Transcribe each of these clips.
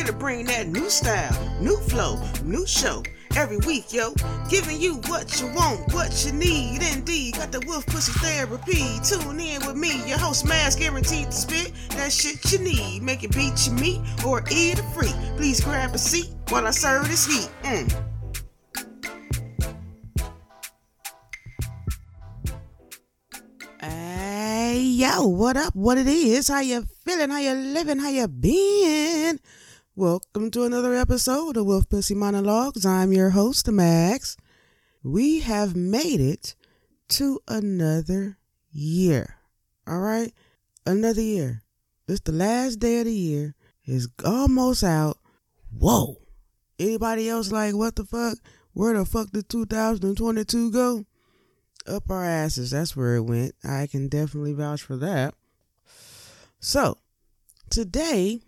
Here to bring that new style, new flow, new show. Every week, yo, giving you what you want, what you need. Indeed, got the Wolf Pussy Therapy. Tune in with me, your host, Max, guaranteed to spit that shit you need. Make it beat your meat or eat it free. Please grab a seat while I serve this heat. Mm. Hey, yo, what up? What it is? How you feeling? How you living? How you been? Welcome to another episode of Wolf Pussy Monologues. I'm your host, Max. We have made it to another year. All right? Another year. This the last day of the year. It's almost out. Whoa. Anybody else like, what the fuck? Where the fuck did 2022 go? up our asses. That's where it went. I can definitely vouch for that. So, today,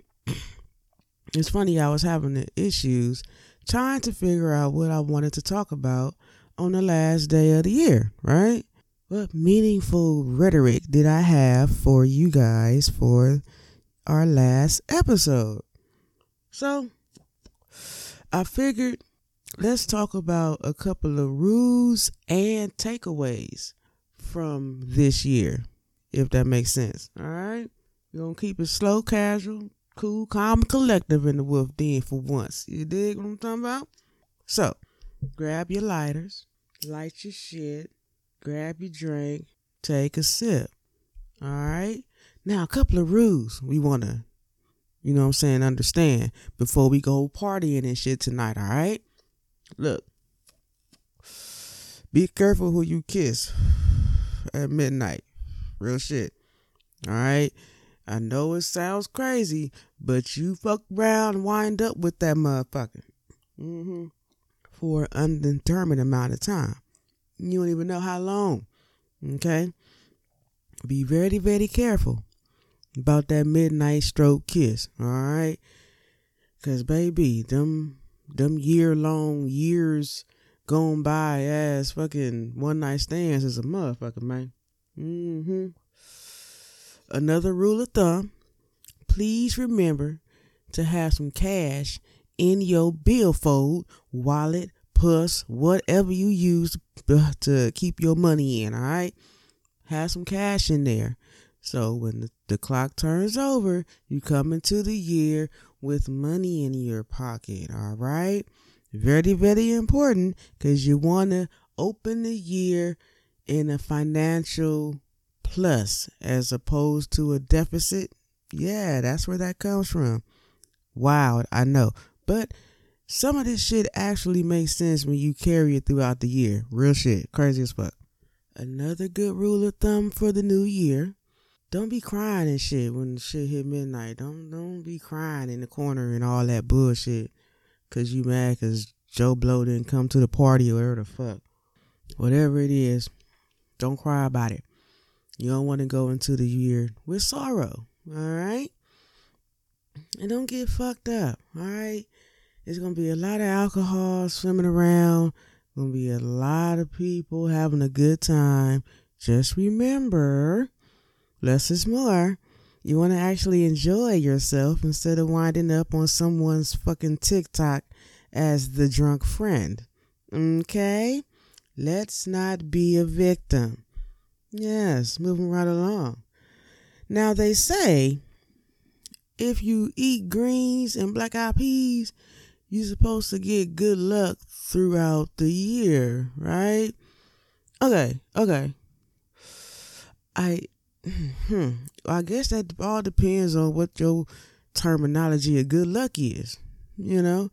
it's funny, I was having the issues trying to figure out what I wanted to talk about on the last day of the year, right? What meaningful rhetoric did I have for you guys for our last episode? So, I figured let's talk about a couple of rules and takeaways from this year, if that makes sense. All right? We're going to keep it slow, casual, cool, calm, collective in the Wolf Den for once. You dig what I'm talking about? So, grab your lighters, light your shit, grab your drink, take a sip. All right? Now, a couple of rules we want to, you know what I'm saying, understand before we go partying and shit tonight, all right? Look, be careful who you kiss at midnight. Real shit. All right. I know it sounds crazy, but you fuck around and wind up with that motherfucker. Mm-hmm. For an undetermined amount of time. You don't even know how long. Okay? Be very, very careful about that midnight stroke kiss. All right? Because, baby, them them year long years going by as fucking one night stands is a motherfucker, man. Mm-hmm. Another rule of thumb, please remember to have some cash in your billfold, wallet, purse, whatever you use to keep your money in, all right? Have some cash in there. So when the, the clock turns over, you come into the year with money in your pocket, all right? Very, very important because you want to open the year in a financial plus as opposed to a deficit. Yeah, that's where that comes from. Wild, I know. But some of this shit actually makes sense when you carry it throughout the year. Real shit. Crazy as fuck. Another good rule of thumb for the new year don't be crying and shit when shit hit midnight. Don't don't be crying in the corner and all that bullshit. Cause you mad cause Joe Blow didn't come to the party or whatever the fuck. Whatever it is, don't cry about it. You don't want to go into the year with sorrow. Alright? And don't get fucked up. Alright? It's gonna be a lot of alcohol swimming around. Gonna be a lot of people having a good time. Just remember less is more. You want to actually enjoy yourself instead of winding up on someone's fucking TikTok as the drunk friend. Okay? Let's not be a victim. Yes, moving right along. Now, they say if you eat greens and black eyed peas, you're supposed to get good luck throughout the year, right? Okay, okay. I Hmm. I guess that all depends on what your terminology of good luck is, you know?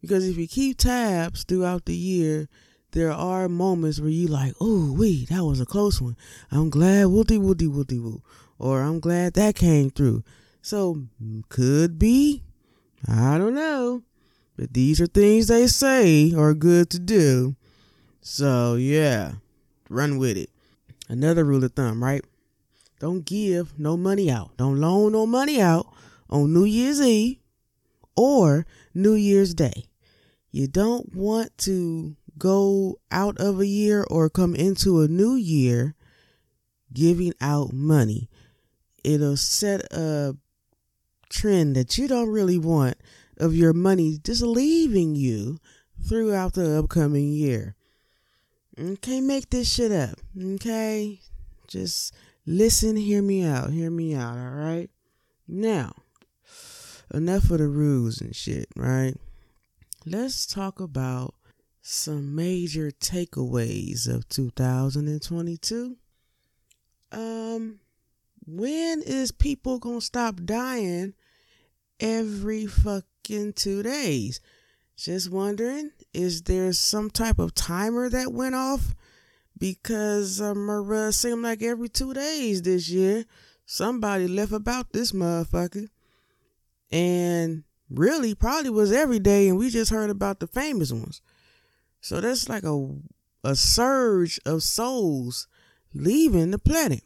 Because if you keep tabs throughout the year, there are moments where you like, oh, wait, that was a close one. I'm glad woody woody woody woo. Or I'm glad that came through. So, could be. I don't know. But these are things they say are good to do. So, yeah, run with it. Another rule of thumb, right? Don't give no money out. Don't loan no money out on New Year's Eve or New Year's Day. You don't want to go out of a year or come into a new year giving out money. It'll set a trend that you don't really want of your money just leaving you throughout the upcoming year. Okay, make this shit up. Okay? Just listen, hear me out, hear me out, all right? Now, enough of the rules and shit, right? Let's talk about some major takeaways of 2022. Um, when is people gonna stop dying every fucking two days? Just wondering, is there some type of timer that went off? Because um, it seemed like every two days this year, somebody left about this motherfucker. And really, probably was every day, and we just heard about the famous ones. So that's like a a surge of souls leaving the planet.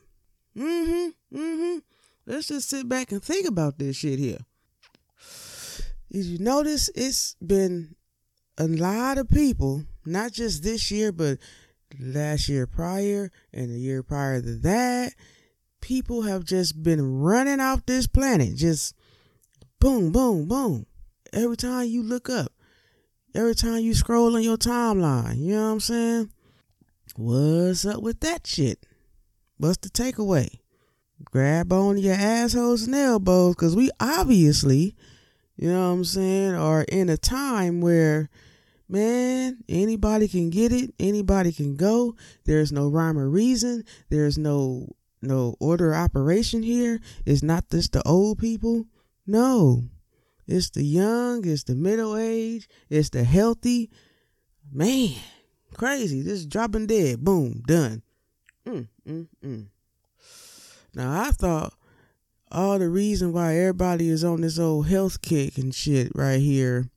Mm-hmm. Mm-hmm. Let's just sit back and think about this shit here. Did you notice it's been a lot of people, not just this year, but last year prior and the year prior to that, people have just been running off this planet. Just boom, boom, boom. Every time you look up, every time you scroll on your timeline, you know what I'm saying? What's up with that shit? What's the takeaway? Grab on your assholes and elbows because we obviously you know what I'm saying? are in a time where, man, anybody can get it, anybody can go. There's no rhyme or reason. There's no no order operation here. It's not just the old people. No. It's the young, it's the middle age, it's the healthy. Man, crazy. This dropping dead. Boom, done. Mm, mm, mm. Now I thought all the reason why everybody is on this old health kick and shit right here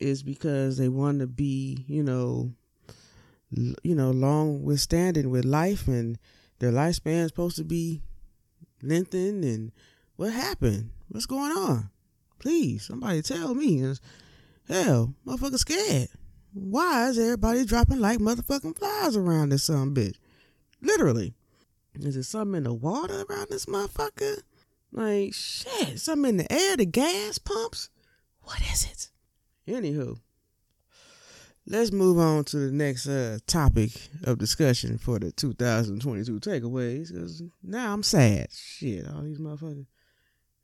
is because they want to be, you know, you know, long withstanding with life and their lifespan is supposed to be lengthened and what happened? What's going on? Please, somebody tell me. Hell, motherfucker scared. Why is everybody dropping like motherfucking flies around this some bitch? Literally. Is it something in the water around this motherfucker? Like, shit, something in the air, the gas pumps? What is it? Anywho, let's move on to the next uh, topic of discussion for the 2022 takeaways. Because now I'm sad. Shit, all these motherfuckers.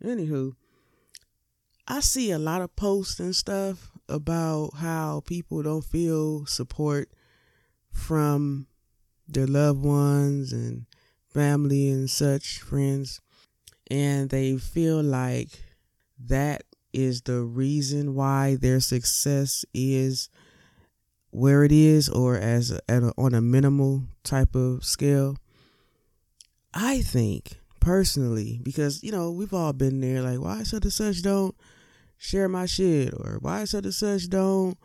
Anywho, I see a lot of posts and stuff about how people don't feel support from their loved ones and family and such, friends. And they feel like that is the reason why their success is where it is or as a, a, on a minimal type of scale. I think personally because you know we've all been there like why such and such don't share my shit or why such and such don't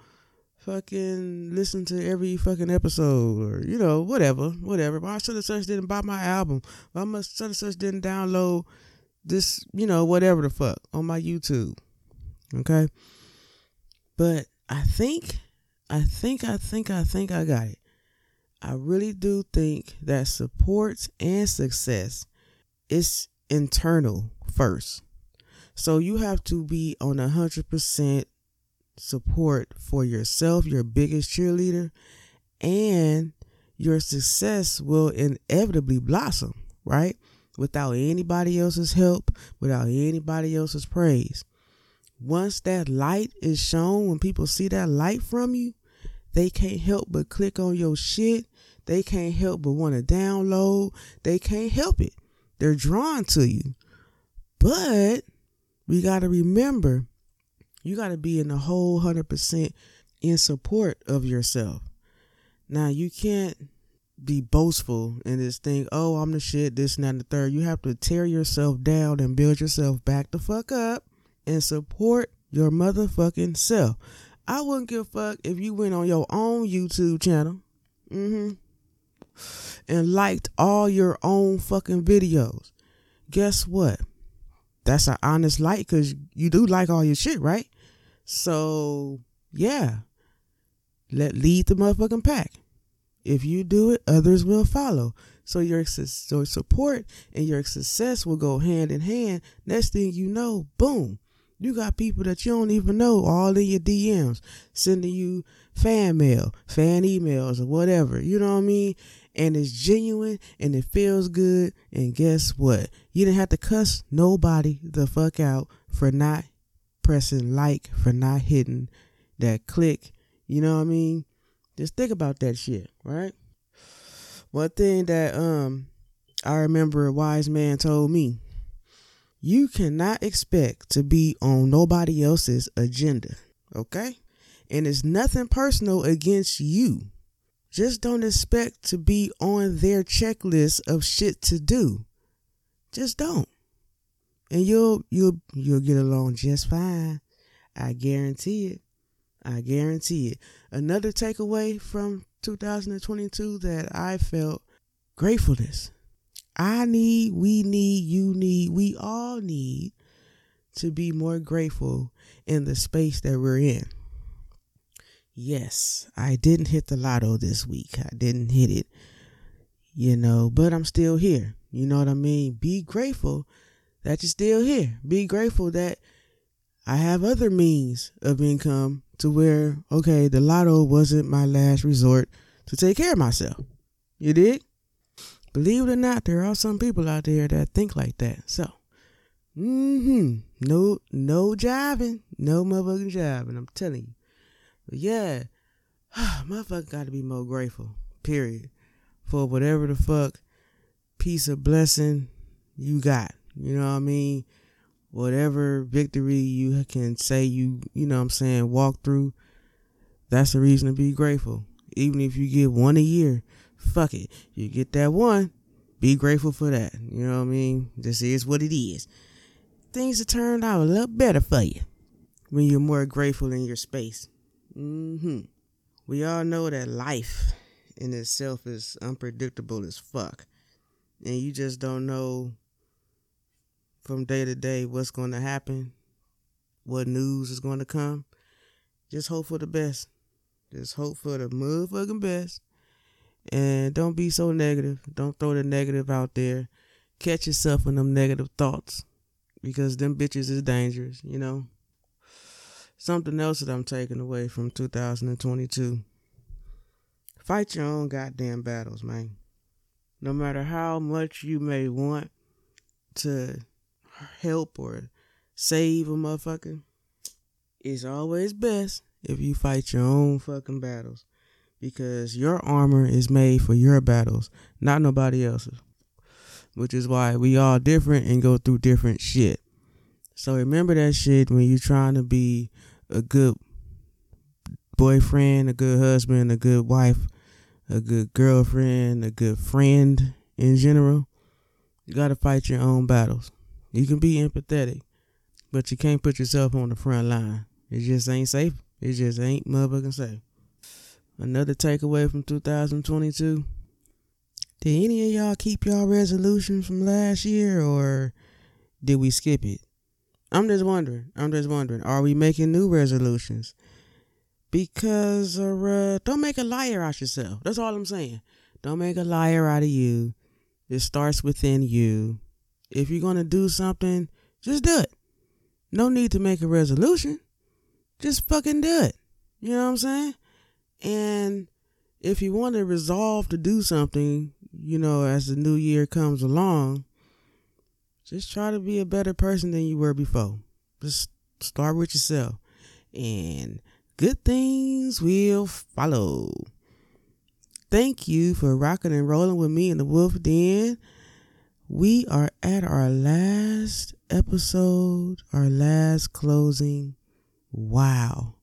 fucking listen to every fucking episode or you know whatever whatever why such and such didn't buy my album why must such and such didn't download this, you know, whatever the fuck on my YouTube. Okay? But I think, I think, I think, I think I got it. I really do think that support and success is internal first. So you have to be on a hundred percent support for yourself, your biggest cheerleader, and your success will inevitably blossom, right? without anybody else's help, without anybody else's praise. Once that light is shown, when people see that light from you, they can't help but click on your shit. They can't help but want to download. They can't help it. They're drawn to you. But we got to remember, you got to be in the whole 100% in support of yourself. Now, you can't be boastful and just think, oh, I'm the shit, this and that and the third. You have to tear yourself down and build yourself back the fuck up and support your motherfucking self. I wouldn't give a fuck if you went on your own YouTube channel mm-hmm, and liked all your own fucking videos. Guess what? That's an honest like because you do like all your shit, right? So, yeah. Let lead the motherfucking pack. If you do it, others will follow. So your, support and your success will go hand in hand. Next thing you know, boom, You got people that you don't even know all in your DMs sending you fan mail, fan emails, or whatever. You know what I mean? And it's genuine and it feels good. And guess what? You didn't have to cuss nobody the fuck out for not pressing like, for not hitting that click. You know what I mean? Just think about that shit, right? One thing that um I remember a wise man told me you cannot expect to be on nobody else's agenda, okay? And it's nothing personal against you. Just don't expect to be on their checklist of shit to do. Just don't. And you'll you'll you'll get along just fine. I guarantee it. I guarantee it. Another takeaway from 2022 that I felt gratefulness. I need, we need, you need, we all need to be more grateful in the space that we're in. Yes, I didn't hit the lotto this week. I didn't hit it, you know, but I'm still here. You know what I mean? Be grateful that you're still here. Be grateful that I have other means of income to where, okay, the lotto wasn't my last resort to take care of myself. You dig? Believe it or not, there are some people out there that think like that. So, mm-hmm. No, no jiving. No motherfucking jiving. I'm telling you. But yeah, motherfucker got to be more grateful. Period. For whatever the fuck piece of blessing you got. You know what I mean? Whatever victory you can say you, you know what I'm saying, walk through, that's a reason to be grateful. Even if you get one a year, fuck it. You get that one, be grateful for that. You know what I mean? This is what it is. Things have turned out a little better for you when you're more grateful in your space. Mm-hmm. We all know that life in itself is unpredictable as fuck. And you just don't know from day to day what's going to happen, what news is going to come. Just hope for the best. Just hope for the motherfucking best. And don't be so negative. Don't throw the negative out there. Catch yourself in them negative thoughts because them bitches is dangerous, you know. Something else that I'm taking away from 2022. Fight your own goddamn battles, man. No matter how much you may want to help or save a motherfucker, it's always best if you fight your own fucking battles because your armor is made for your battles, not nobody else's. Which is why we all different and go through different shit. So remember that shit when you're trying to be a good boyfriend, a good husband, a good wife, a good girlfriend, a good friend in general. You got to fight your own battles. You can be empathetic, but you can't put yourself on the front line. It just ain't safe. It just ain't motherfucking safe. Another takeaway from 2022. Did any of y'all keep y'all resolution from last year or did we skip it? I'm just wondering. I'm just wondering. Are we making new resolutions? Because uh, don't make a liar out yourself. That's all I'm saying. Don't make a liar out of you. It starts within you. If you're to do something, just do it. No need to make a resolution. Just fucking do it. You know what I'm saying? And if you want to resolve to do something, you know, as the new year comes along, just try to be a better person than you were before. Just start with yourself. And good things will follow. Thank you for rocking and rolling with me in the Wolf Den. We are at our last episode, our last closing. Wow.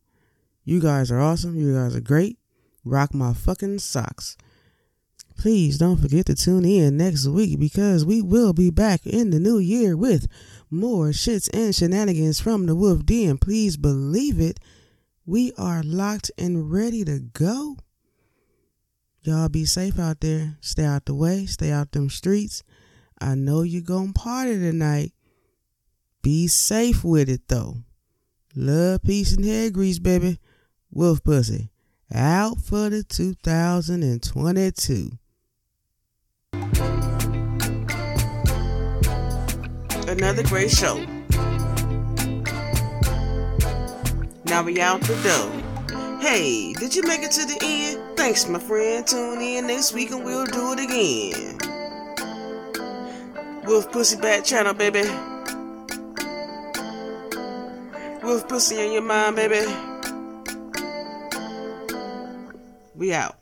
You guys are awesome. You guys are great. Rock my fucking socks. Please don't forget to tune in next week because we will be back in the new year with more shits and shenanigans from the Wolf Den. Please believe it. We are locked and ready to go. Y'all be safe out there. Stay out the way. Stay out them streets. I know you gonna party tonight. Be safe with it though. Love, peace, and hair grease, baby. Wolf Pussy out for the 2022. Another great show. Now we out the door. Hey, did you make it to the end? Thanks, my friend. Tune in next week and we'll do it again. Wolf Pussy Bat Channel, baby. Wolf Pussy in your mind, baby. We out.